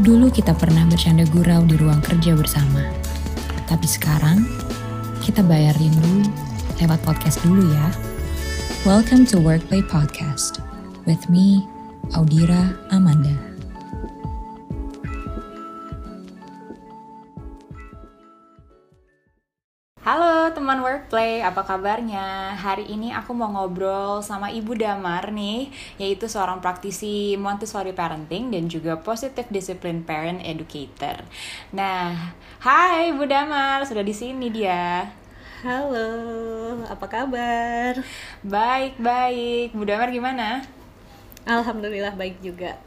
Dulu kita pernah bercanda gurau di ruang kerja bersama. Tapi sekarang, kita bayar rindu lewat podcast dulu ya. Welcome to Workplay Podcast with me, Audira Amanda. Workplay, apa kabarnya? Hari ini aku mau ngobrol sama Ibu Damar nih, yaitu seorang praktisi Montessori Parenting dan juga Positive Discipline Parent Educator. Nah, hai Ibu Damar, sudah di sini dia. Halo, apa kabar? Baik, baik. Bu Damar gimana? Alhamdulillah baik juga.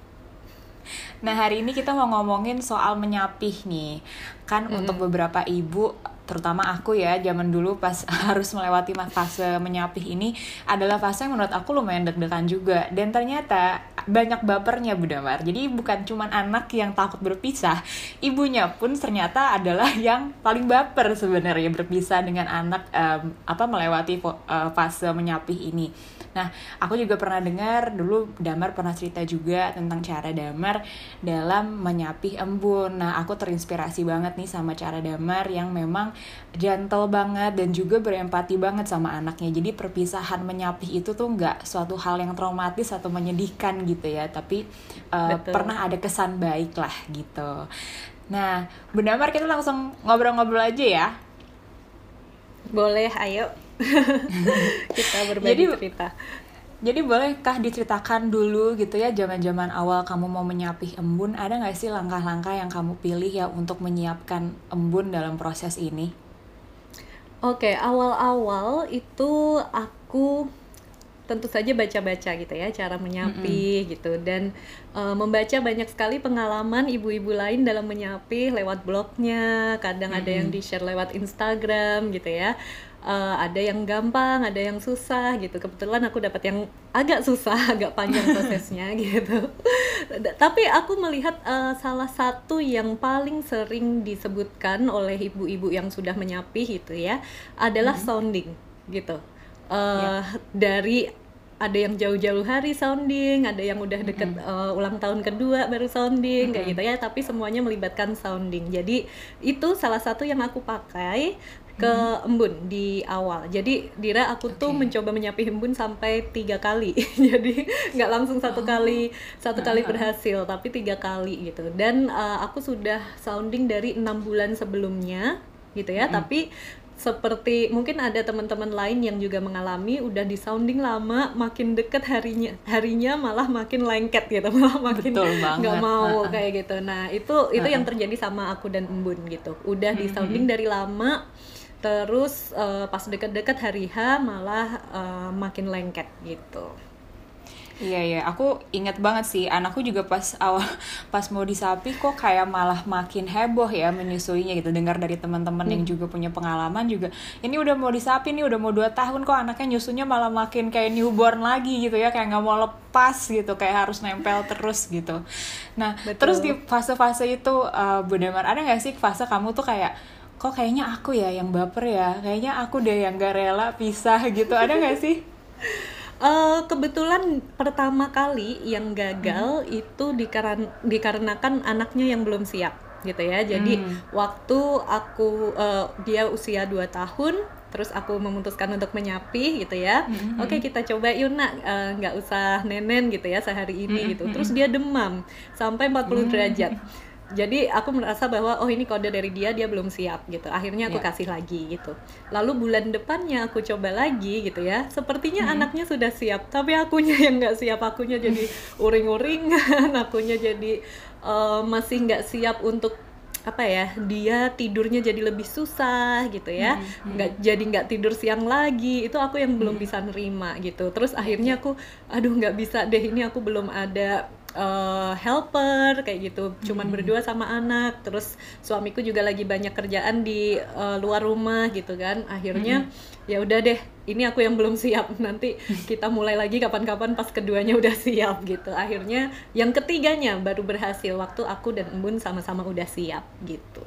Nah, hari ini kita mau ngomongin soal menyapih nih. Kan mm-hmm. untuk beberapa ibu terutama aku ya zaman dulu pas harus melewati fase menyapih ini adalah fase yang menurut aku lumayan deg-degan juga. Dan ternyata banyak bapernya Bu Damar. Jadi bukan cuma anak yang takut berpisah ibunya pun ternyata adalah yang paling baper sebenarnya berpisah dengan anak um, apa melewati uh, fase menyapih ini Nah, aku juga pernah dengar dulu Damar pernah cerita juga tentang cara Damar dalam menyapih embun. Nah, aku terinspirasi banget nih sama cara Damar yang memang gentle banget dan juga berempati banget sama anaknya. Jadi perpisahan menyapih itu tuh nggak suatu hal yang traumatis atau menyedihkan gitu ya, tapi uh, pernah ada kesan baik lah gitu. Nah, Bu Damar kita langsung ngobrol-ngobrol aja ya. Boleh, ayo. kita berbagi jadi, cerita. Jadi bolehkah diceritakan dulu gitu ya zaman-zaman awal kamu mau menyapih embun ada nggak sih langkah-langkah yang kamu pilih ya untuk menyiapkan embun dalam proses ini? Oke, awal-awal itu aku tentu saja baca-baca gitu ya cara menyapih mm -hmm. gitu dan uh, membaca banyak sekali pengalaman ibu-ibu lain dalam menyapih lewat blognya kadang mm -hmm. ada yang di share lewat Instagram gitu ya uh, ada yang gampang, ada yang susah gitu. Kebetulan aku dapat yang agak susah, agak panjang prosesnya gitu. Tapi aku melihat uh, salah satu yang paling sering disebutkan oleh ibu-ibu yang sudah menyapih itu ya adalah hmm. sounding gitu. Uh, ya. Dari ada yang jauh-jauh hari sounding, ada yang udah deket mm -hmm. uh, ulang tahun kedua baru sounding mm -hmm. kayak gitu ya, tapi semuanya melibatkan sounding. Jadi itu salah satu yang aku pakai ke hmm. embun di awal. Jadi Dira aku okay. tuh mencoba menyapih embun sampai tiga kali. Jadi nggak langsung satu oh. kali satu kali berhasil, tapi tiga kali gitu. Dan uh, aku sudah sounding dari enam bulan sebelumnya gitu ya. Hmm. Tapi seperti mungkin ada teman-teman lain yang juga mengalami udah di sounding lama makin deket harinya harinya malah makin lengket gitu malah makin nggak mau kayak gitu nah itu itu yang terjadi sama aku dan embun gitu udah di sounding dari lama terus uh, pas deket-deket hari H malah uh, makin lengket gitu Iya iya, aku inget banget sih anakku juga pas awal pas mau disapi kok kayak malah makin heboh ya menyusuinya gitu. Dengar dari teman-teman hmm. yang juga punya pengalaman juga, ini udah mau disapi nih udah mau dua tahun kok anaknya nyusunya malah makin kayak newborn lagi gitu ya, kayak nggak mau lepas gitu, kayak harus nempel terus gitu. Nah Betul. terus di fase-fase itu uh, Bu Demar ada nggak sih fase kamu tuh kayak kok kayaknya aku ya yang baper ya kayaknya aku deh yang gak rela pisah gitu ada gak sih Uh, kebetulan pertama kali yang gagal hmm. itu dikaran dikarenakan anaknya yang belum siap gitu ya. Jadi hmm. waktu aku uh, dia usia 2 tahun terus aku memutuskan untuk menyapi gitu ya. Mm-hmm. Oke, okay, kita coba yuk nak nggak uh, usah nenen gitu ya sehari ini mm-hmm. gitu. Terus dia demam sampai 40 mm-hmm. derajat jadi aku merasa bahwa oh ini kode dari dia dia belum siap gitu akhirnya aku yeah. kasih lagi gitu lalu bulan depannya aku coba lagi gitu ya sepertinya hmm. anaknya sudah siap tapi akunya yang nggak siap akunya jadi uring-uringan akunya jadi uh, masih nggak siap untuk apa ya dia tidurnya jadi lebih susah gitu ya hmm, nggak hmm. jadi nggak tidur siang lagi itu aku yang belum hmm. bisa nerima gitu terus akhirnya aku aduh nggak bisa deh ini aku belum ada uh, helper kayak gitu. Cuman hmm. berdua sama anak. Terus suamiku juga lagi banyak kerjaan di uh, luar rumah gitu kan. Akhirnya hmm. ya udah deh ini aku yang belum siap. Nanti kita mulai lagi kapan-kapan pas keduanya udah siap gitu. Akhirnya yang ketiganya baru berhasil. Waktu aku dan Embun sama-sama udah siap gitu.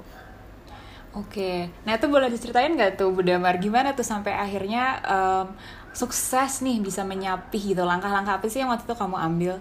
Oke, nah itu boleh diceritain nggak tuh Bu Damar gimana tuh sampai akhirnya um, sukses nih bisa menyapih gitu? Langkah-langkah apa sih yang waktu itu kamu ambil?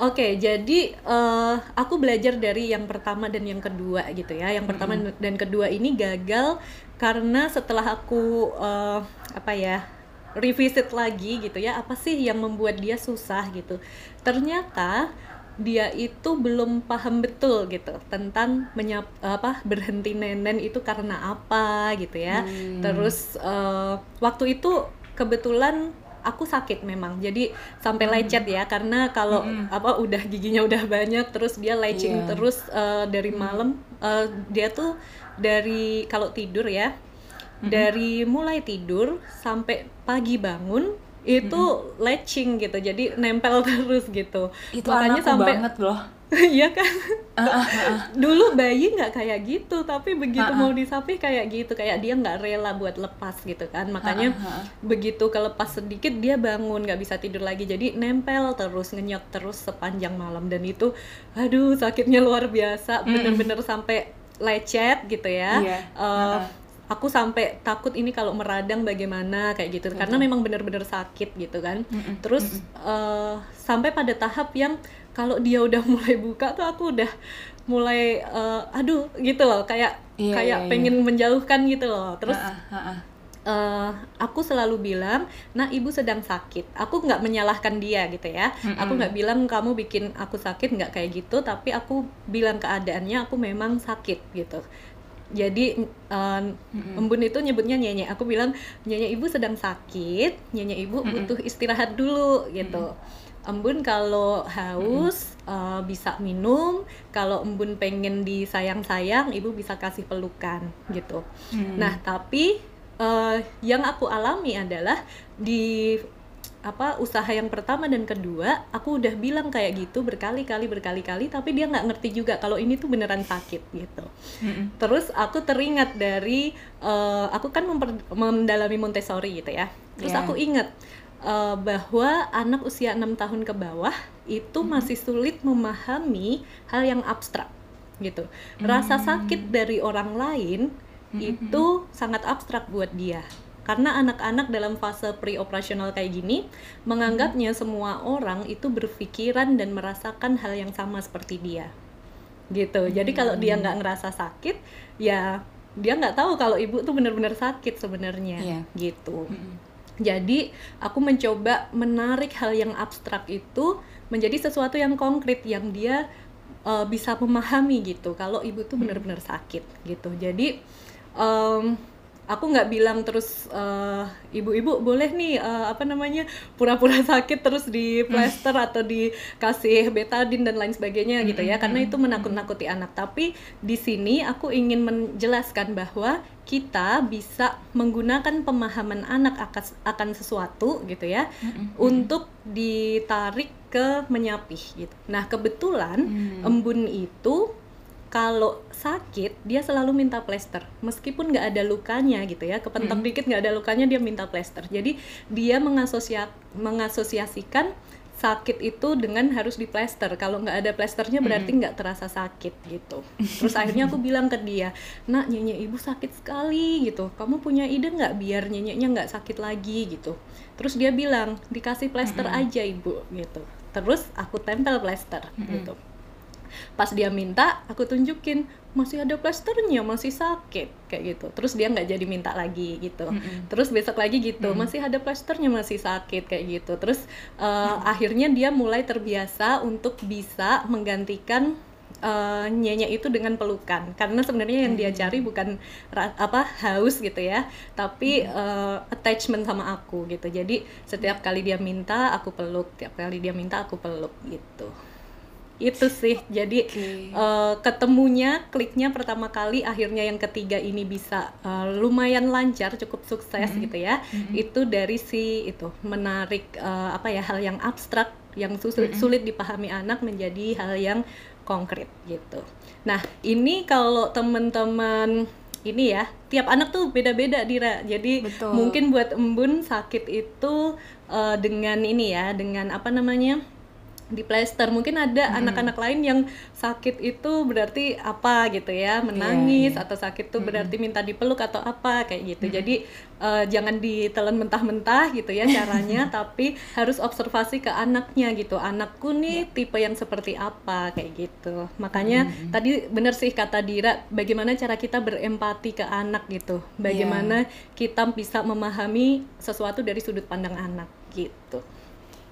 Oke, jadi uh, aku belajar dari yang pertama dan yang kedua gitu ya. Yang pertama mm -hmm. dan kedua ini gagal karena setelah aku uh, apa ya revisit lagi gitu ya, apa sih yang membuat dia susah gitu. Ternyata dia itu belum paham betul gitu tentang menyap apa berhenti nenen itu karena apa gitu ya. Hmm. Terus uh, waktu itu kebetulan aku sakit memang jadi sampai hmm. lecet ya karena kalau hmm. apa udah giginya udah banyak terus dia lecing yeah. terus uh, dari hmm. malam uh, dia tuh dari kalau tidur ya hmm. dari mulai tidur sampai pagi bangun itu mm-hmm. latching gitu jadi nempel terus gitu itu makanya sampai banget loh Iya kan? Uh, uh, uh. Dulu bayi nggak kayak gitu, tapi begitu uh, uh. mau disapih kayak gitu, kayak dia nggak rela buat lepas gitu kan. Makanya uh, uh, uh. begitu kelepas sedikit dia bangun nggak bisa tidur lagi, jadi nempel terus ngenyot terus sepanjang malam dan itu, aduh sakitnya luar biasa, bener-bener mm. sampai lecet gitu ya. Yeah. Iya. Uh, uh, uh aku sampai takut ini kalau meradang bagaimana kayak gitu karena memang benar-benar sakit gitu kan mm -mm. terus mm -mm. Uh, sampai pada tahap yang kalau dia udah mulai buka tuh aku udah mulai uh, aduh gitu loh kayak iya, kayak iya, iya. pengen menjauhkan gitu loh terus uh, uh, uh. Uh, aku selalu bilang, nah ibu sedang sakit. Aku nggak menyalahkan dia gitu ya. Mm -mm. Aku nggak bilang kamu bikin aku sakit nggak kayak gitu, tapi aku bilang keadaannya aku memang sakit gitu jadi uh, mm-hmm. embun itu nyebutnya nyenye aku bilang nyenye ibu sedang sakit nyenye ibu mm-hmm. butuh istirahat dulu gitu mm-hmm. Embun kalau haus mm-hmm. uh, bisa minum kalau embun pengen disayang-sayang ibu bisa kasih pelukan gitu mm-hmm. nah tapi uh, yang aku alami adalah di apa usaha yang pertama dan kedua aku udah bilang kayak gitu berkali-kali berkali-kali tapi dia nggak ngerti juga kalau ini tuh beneran sakit gitu mm-hmm. terus aku teringat dari uh, aku kan mendalami Montessori gitu ya terus yeah. aku ingat uh, bahwa anak usia enam tahun ke bawah itu mm-hmm. masih sulit memahami hal yang abstrak gitu. Rasa sakit dari orang lain mm-hmm. itu sangat abstrak buat dia. Karena anak-anak dalam fase pre-operasional kayak gini menganggapnya semua orang itu berpikiran dan merasakan hal yang sama seperti dia gitu. Jadi kalau dia nggak ngerasa sakit ya dia nggak tahu kalau ibu tuh benar-benar sakit sebenarnya yeah. gitu jadi aku mencoba menarik hal yang abstrak itu menjadi sesuatu yang konkret yang dia uh, bisa memahami gitu kalau ibu tuh benar-benar sakit gitu. Jadi um, aku nggak bilang terus uh, ibu-ibu boleh nih uh, apa namanya pura-pura sakit terus di plaster hmm. atau dikasih betadine dan lain sebagainya gitu ya karena itu menakut-nakuti anak tapi di sini aku ingin menjelaskan bahwa kita bisa menggunakan pemahaman anak akan akan sesuatu gitu ya mm-hmm. untuk ditarik ke menyapih gitu. Nah kebetulan mm. embun itu kalau sakit dia selalu minta plester. Meskipun nggak ada lukanya gitu ya kepentok hmm. dikit nggak ada lukanya dia minta plester. Jadi dia mengasosia mengasosiasikan sakit itu dengan harus di plester. Kalau nggak ada plesternya berarti nggak terasa sakit gitu. Terus akhirnya aku bilang ke dia nak nyenye ibu sakit sekali gitu. Kamu punya ide nggak biar nyenyeknya nggak sakit lagi? gitu. Terus dia bilang dikasih plester aja ibu gitu. Terus aku tempel plester gitu pas dia minta aku tunjukin masih ada plasternya masih sakit kayak gitu. Terus dia nggak jadi minta lagi gitu. Mm-hmm. terus besok lagi gitu mm-hmm. masih ada plasternya masih sakit kayak gitu. Terus uh, mm-hmm. akhirnya dia mulai terbiasa untuk bisa menggantikan uh, nyenyak itu dengan pelukan. Karena sebenarnya yang dia cari bukan apa haus gitu ya tapi uh, attachment sama aku gitu. Jadi setiap kali dia minta aku peluk setiap kali dia minta aku peluk gitu itu sih jadi okay. uh, eh, ketemunya kliknya pertama kali akhirnya yang ketiga ini bisa uh, lumayan lancar cukup sukses mm -hmm. gitu ya mm -hmm. itu dari si itu menarik uh, apa ya hal yang abstrak yang sulit, mm -hmm. sulit dipahami anak menjadi hal yang konkret gitu nah ini kalau teman-teman ini ya tiap anak tuh beda-beda Dira jadi Betul. mungkin buat embun sakit itu uh, dengan ini ya dengan apa namanya di plester mungkin ada anak-anak lain yang sakit itu berarti apa gitu ya? Menangis iya. atau sakit tuh berarti minta dipeluk atau apa kayak gitu. Jadi eh, jangan ditelan mentah-mentah gitu ya caranya tapi harus observasi ke anaknya gitu. Anakku nih Iya. tipe yang seperti apa kayak gitu. Makanya tadi bener sih kata Dira bagaimana cara kita berempati ke anak gitu. Bagaimana kita bisa memahami sesuatu dari sudut pandang anak gitu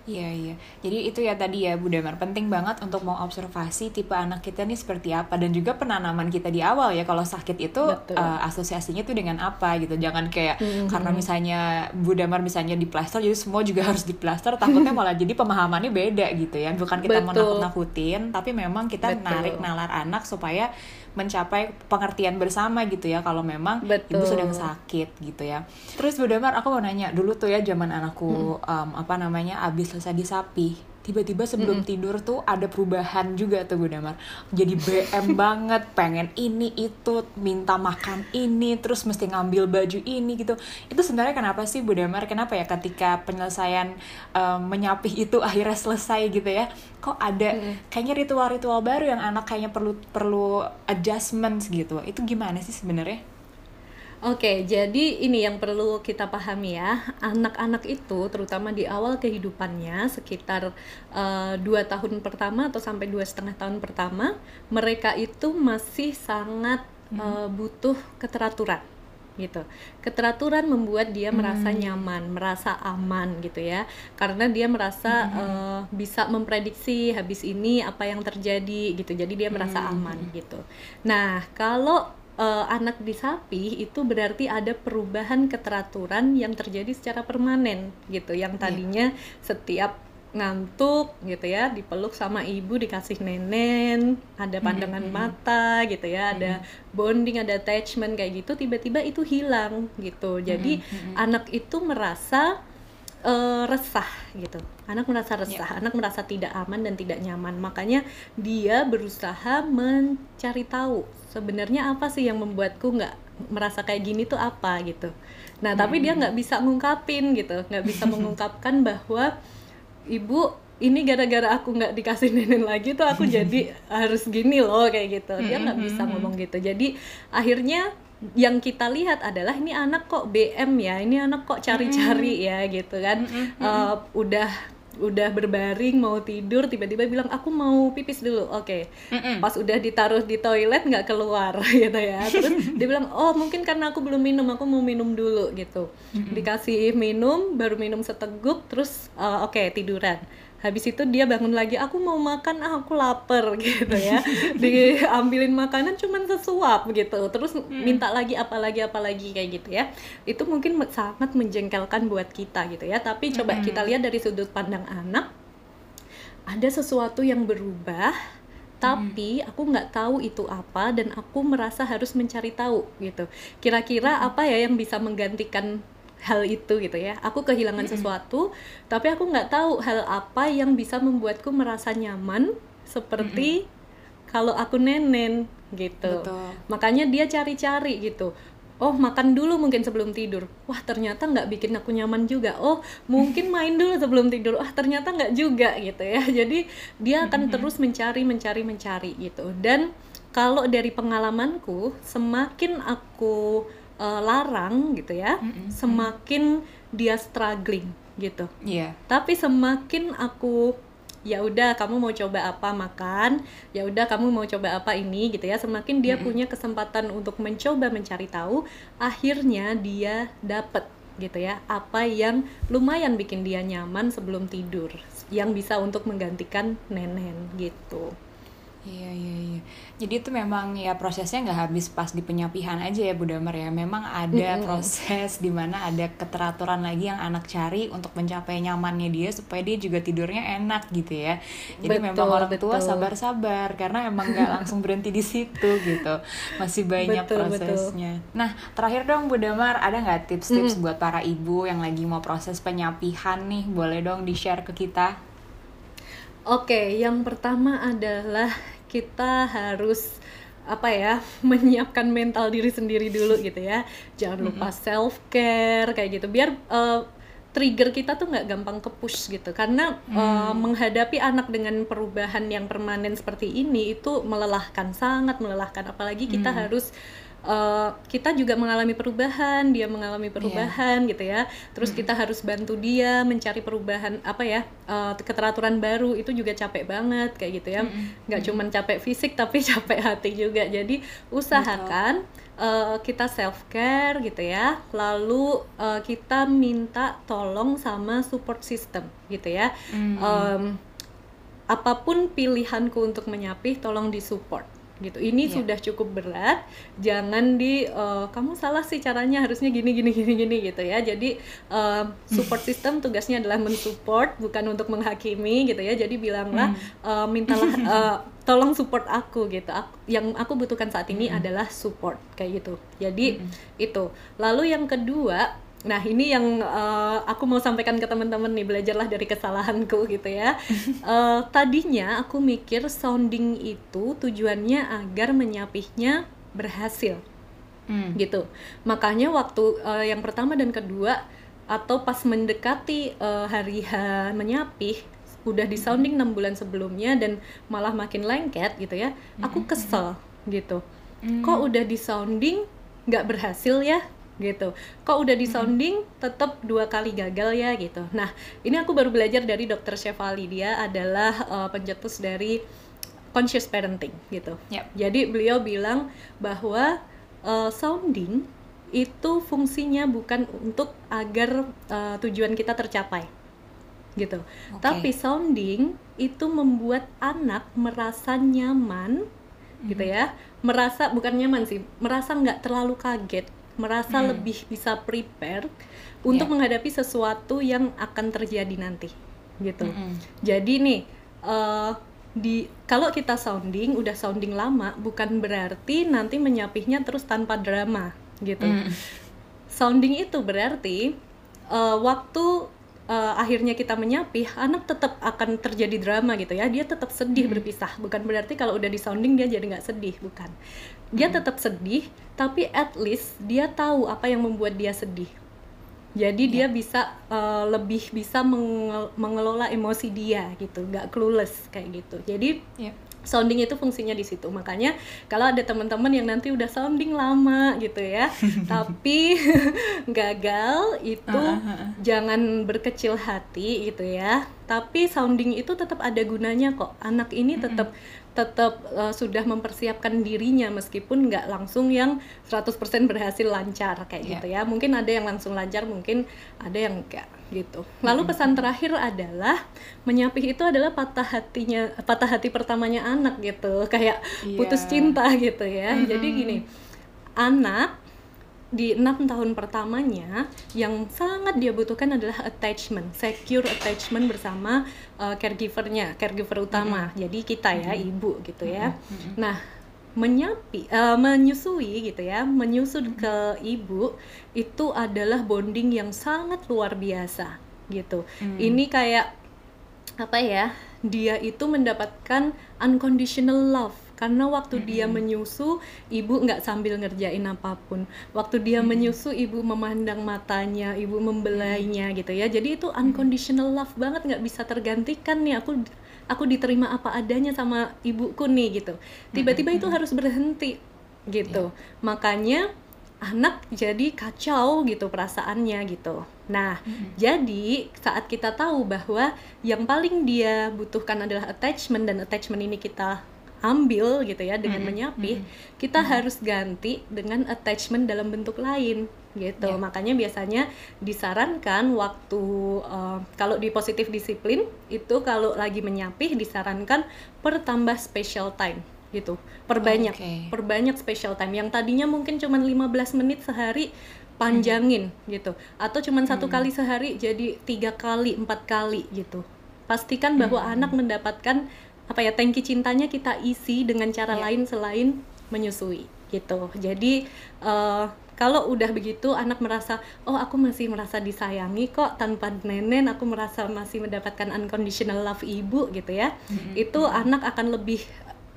Iya iya. Jadi itu ya tadi ya Bu Damar penting banget untuk mengobservasi tipe anak kita nih seperti apa dan juga penanaman kita di awal ya kalau sakit itu Betul. eh, asosiasinya tuh dengan apa gitu. Jangan kayak karena misalnya Bu Damar misalnya di plaster jadi semua juga harus di plaster takutnya malah jadi pemahamannya beda gitu ya. Bukan kita mau Betul. nakut-nakutin tapi memang kita Betul. narik nalar anak supaya mencapai pengertian bersama gitu ya kalau memang ibu Betul. sedang sakit gitu ya. Terus Bu Damar aku mau nanya dulu tuh ya zaman anakku um, apa namanya abis selesai disapi tiba-tiba sebelum tidur tuh ada perubahan juga tuh Bu Damar jadi BM banget pengen ini itu minta makan ini terus mesti ngambil baju ini gitu. Itu sebenarnya kenapa sih Bu Damar kenapa ya ketika penyelesaian um, menyapih itu akhirnya selesai gitu ya? Kok ada kayaknya ritual-ritual baru yang anak kayaknya perlu perlu adjustments gitu. Itu gimana sih sebenarnya Oke, jadi ini yang perlu kita pahami ya. Anak-anak itu, terutama di awal kehidupannya, sekitar eh, dua tahun pertama atau sampai dua setengah tahun pertama, mereka itu masih sangat eh, butuh keteraturan, gitu. Keteraturan membuat dia merasa nyaman, merasa aman, gitu ya. Karena dia merasa eh, bisa memprediksi habis ini apa yang terjadi, gitu. Jadi dia merasa aman, gitu. Nah, kalau eh, anak di sapi itu berarti ada perubahan keteraturan yang terjadi secara permanen gitu. Yang tadinya setiap ngantuk gitu ya dipeluk sama ibu dikasih nenen ada pandangan mata gitu ya ada bonding ada attachment kayak gitu tiba-tiba itu hilang gitu. Jadi anak itu merasa eh, resah gitu. Anak merasa resah, anak merasa tidak aman dan tidak nyaman. Makanya dia berusaha mencari tahu sebenarnya apa sih yang membuatku nggak merasa kayak gini tuh apa gitu. Nah tapi dia nggak bisa ngungkapin gitu, nggak bisa mengungkapkan bahwa ibu ini gara-gara aku nggak dikasih nenek lagi tuh aku jadi harus gini loh kayak gitu. Dia nggak bisa ngomong gitu. Jadi akhirnya yang kita lihat adalah ini anak kok BM ya, ini anak kok cari-cari ya gitu kan. Eh, udah udah berbaring mau tidur tiba-tiba bilang aku mau pipis dulu. Oke. Pas udah ditaruh di toilet nggak keluar gitu ya. Terus dia bilang oh mungkin karena aku belum minum aku mau minum dulu gitu. Dikasih minum baru minum seteguk terus eh, oke tiduran habis itu dia bangun lagi aku mau makan ah aku lapar gitu ya. Diambilin makanan cuman sesuap gitu. Terus minta lagi apa lagi apa lagi kayak gitu ya. Itu mungkin sangat menjengkelkan buat kita gitu ya. Tapi coba kita lihat dari sudut pandang anak ada sesuatu yang berubah tapi aku nggak tahu itu apa dan aku merasa harus mencari tahu gitu. Kira-kira apa ya yang bisa menggantikan hal itu gitu ya. Aku kehilangan sesuatu tapi aku nggak tahu hal apa yang bisa membuatku merasa nyaman seperti kalau aku nenen gitu. Betul. makanya dia cari-cari gitu. Oh makan dulu mungkin sebelum tidur. Wah ternyata nggak bikin aku nyaman juga. Oh mungkin main dulu sebelum tidur. Wah ternyata nggak juga gitu ya. Jadi dia akan terus mencari mencari mencari gitu. Dan kalau dari pengalamanku semakin aku eh, larang gitu ya semakin dia struggling gitu. Iya. tapi semakin aku ya udah kamu mau coba apa makan ya udah kamu mau coba apa ini gitu ya semakin dia punya kesempatan untuk mencoba mencari tahu akhirnya dia dapet gitu ya apa yang lumayan bikin dia nyaman sebelum tidur yang bisa untuk menggantikan nenen gitu Iya iya iya. Jadi itu memang ya prosesnya nggak habis pas di penyapihan aja ya Bu Damar ya. Memang ada proses di mana ada keteraturan lagi yang anak cari untuk mencapai nyamannya dia supaya dia juga tidurnya enak gitu ya. Jadi memang Betul, orang tua betul. sabar-sabar karena emang nggak langsung berhenti di situ gitu. Masih banyak Betul, betul. prosesnya. Nah terakhir dong Bu Damar ada nggak tips-tips buat para ibu yang lagi mau proses penyapihan nih? Boleh dong di share ke kita? Oke, yang pertama adalah kita harus apa ya menyiapkan mental diri sendiri dulu gitu ya. Jangan lupa self care kayak gitu. Biar eh, trigger kita tuh nggak gampang ke push gitu. Karena uh, menghadapi anak dengan perubahan yang permanen seperti ini itu melelahkan sangat melelahkan. Apalagi kita Hmm. harus uh, kita juga mengalami perubahan dia mengalami perubahan gitu ya. Terus kita harus bantu dia mencari perubahan apa ya uh, keteraturan baru itu juga capek banget kayak gitu ya. Nggak cuman capek fisik tapi capek hati juga. Jadi usahakan uh, kita self care gitu ya. Lalu uh, kita minta tolong sama support system gitu ya. Hmm. Em, apa pun pilihanku untuk menyapih tolong disupport gitu. Ini Iya. sudah cukup berat jangan di eh, kamu salah sih caranya harusnya gini gini gini gini gitu ya. Jadi em, support system tugasnya adalah mensupport bukan untuk menghakimi gitu ya. Jadi bilanglah eh, mintalah eh, tolong support aku gitu. Ak- yang aku butuhkan saat ini adalah support kayak gitu. Jadi itu. Lalu yang kedua Nah ini yang eh, aku mau sampaikan ke teman-teman nih belajarlah dari kesalahanku gitu ya. Eh, tadinya aku mikir sounding itu tujuannya agar menyapihnya berhasil Hmm. gitu. Makanya waktu eh, yang pertama dan kedua atau pas mendekati eh, hari H menyapih udah di sounding 6 bulan sebelumnya dan malah makin lengket gitu ya. Aku kesel gitu. Kok udah di sounding nggak berhasil ya gitu. Kok udah di sounding tetap dua kali gagal ya gitu. Nah, ini aku baru belajar dari Dr. Shefali dia adalah eh, pencetus dari conscious parenting gitu. Yap. Jadi beliau bilang bahwa uh, sounding itu fungsinya bukan untuk agar uh, tujuan kita tercapai, gitu. Oke. Tapi sounding itu membuat anak merasa nyaman, gitu ya. Merasa bukan nyaman sih, merasa nggak terlalu kaget, merasa lebih bisa prepare untuk Ya. menghadapi sesuatu yang akan terjadi nanti, gitu. Mm-mm. Jadi nih eh, di kalau kita sounding udah sounding lama bukan berarti nanti menyapihnya terus tanpa drama gitu. Mm. Sounding itu berarti eh, waktu eh, akhirnya kita menyapih anak tetap akan terjadi drama gitu ya. Dia tetap sedih berpisah. Bukan berarti kalau udah di sounding dia jadi nggak sedih, bukan. Dia tetap sedih, tapi at least dia tahu apa yang membuat dia sedih. Jadi dia bisa eh, lebih bisa menge- mengelola emosi dia gitu, nggak clueless kayak gitu. Jadi Yap. Sounding itu fungsinya di situ. Makanya kalau ada teman-teman yang nanti udah sounding lama gitu ya, tapi gagal itu jangan berkecil hati gitu ya. Tapi sounding itu tetap ada gunanya kok. Anak ini tetap tetap uh, sudah mempersiapkan dirinya meskipun nggak langsung yang 100% berhasil lancar kayak Iya. gitu ya. Mungkin ada yang langsung lancar, mungkin ada yang enggak gitu. Lalu pesan terakhir adalah menyapih itu adalah patah hatinya patah hati pertamanya anak gitu. Kayak putus Iya. cinta gitu ya. Jadi gini, anak di enam tahun pertamanya yang sangat dia butuhkan adalah attachment, secure attachment bersama uh, caregivernya, caregiver utama. Jadi kita ya, ibu gitu ya. Nah, menyapi, uh, menyusui gitu ya, menyusut ke ibu itu adalah bonding yang sangat luar biasa gitu. Ini kayak apa ya? Dia itu mendapatkan unconditional love. Karena waktu dia menyusu ibu nggak sambil ngerjain apa pun. Waktu dia menyusu ibu memandang matanya ibu membelainya gitu ya. Jadi itu unconditional love banget nggak bisa tergantikan nih. Aku aku diterima apa adanya sama ibuku nih gitu. Tiba-tiba itu harus berhenti gitu. Makanya anak jadi kacau gitu perasaannya gitu. Nah, jadi saat kita tahu bahwa yang paling dia butuhkan adalah attachment dan attachment ini kita ambil gitu ya dengan menyapih, kita harus ganti dengan attachment dalam bentuk lain gitu. Ya. Makanya biasanya disarankan waktu eh, kalau di positif disiplin itu kalau lagi menyapih disarankan per tambah special time gitu. Perbanyak Oke. perbanyak special time yang tadinya mungkin cuma 15 menit sehari panjangin gitu atau cuma satu kali sehari jadi tiga kali empat kali gitu pastikan bahwa anak mendapatkan apa ya tangki cintanya kita isi dengan cara Ya. lain selain menyusui gitu jadi eh, kalau udah begitu anak merasa oh aku masih merasa disayangi kok tanpa nenen aku merasa masih mendapatkan unconditional love ibu gitu ya. Itu anak akan lebih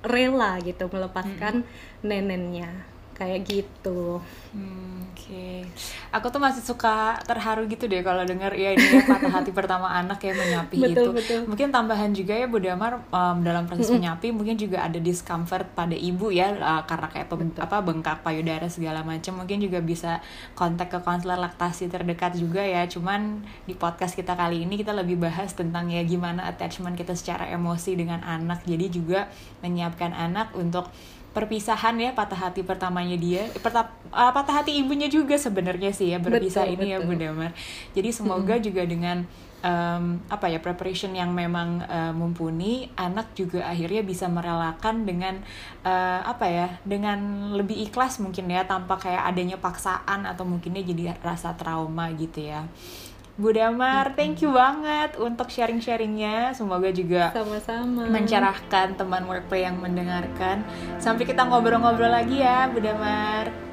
rela gitu melepaskan nenennya kayak gitu Hmm, Oke, aku tuh masih suka terharu gitu deh kalau dengar ya ini ya patah hati pertama anak ya menyapi Betul, itu. betul. Mungkin tambahan juga ya Bu Damar um, dalam proses menyapi mungkin juga ada discomfort pada ibu ya uh, karena kayak pem- apa bengkak payudara segala macam. Mungkin juga bisa kontak ke konselor laktasi terdekat juga ya. Cuman di podcast kita kali ini kita lebih bahas tentang ya gimana attachment kita secara emosi dengan anak. Jadi juga menyiapkan anak untuk perpisahan ya patah hati pertamanya dia. Eh, perta- uh, patah hati ibunya juga sebenarnya sih ya berpisah Betul, ini ya betul. Bu Damar. Jadi semoga juga dengan em, apa ya preparation yang memang eh, mumpuni anak juga akhirnya bisa merelakan dengan eh, apa ya dengan lebih ikhlas mungkin ya tanpa kayak adanya paksaan atau mungkinnya jadi rasa trauma gitu ya Bu Damar, thank you banget untuk sharing-sharingnya. Semoga juga sama-sama mencerahkan teman workplay yang mendengarkan. Sampai kita ngobrol-ngobrol lagi ya, Bu Damar.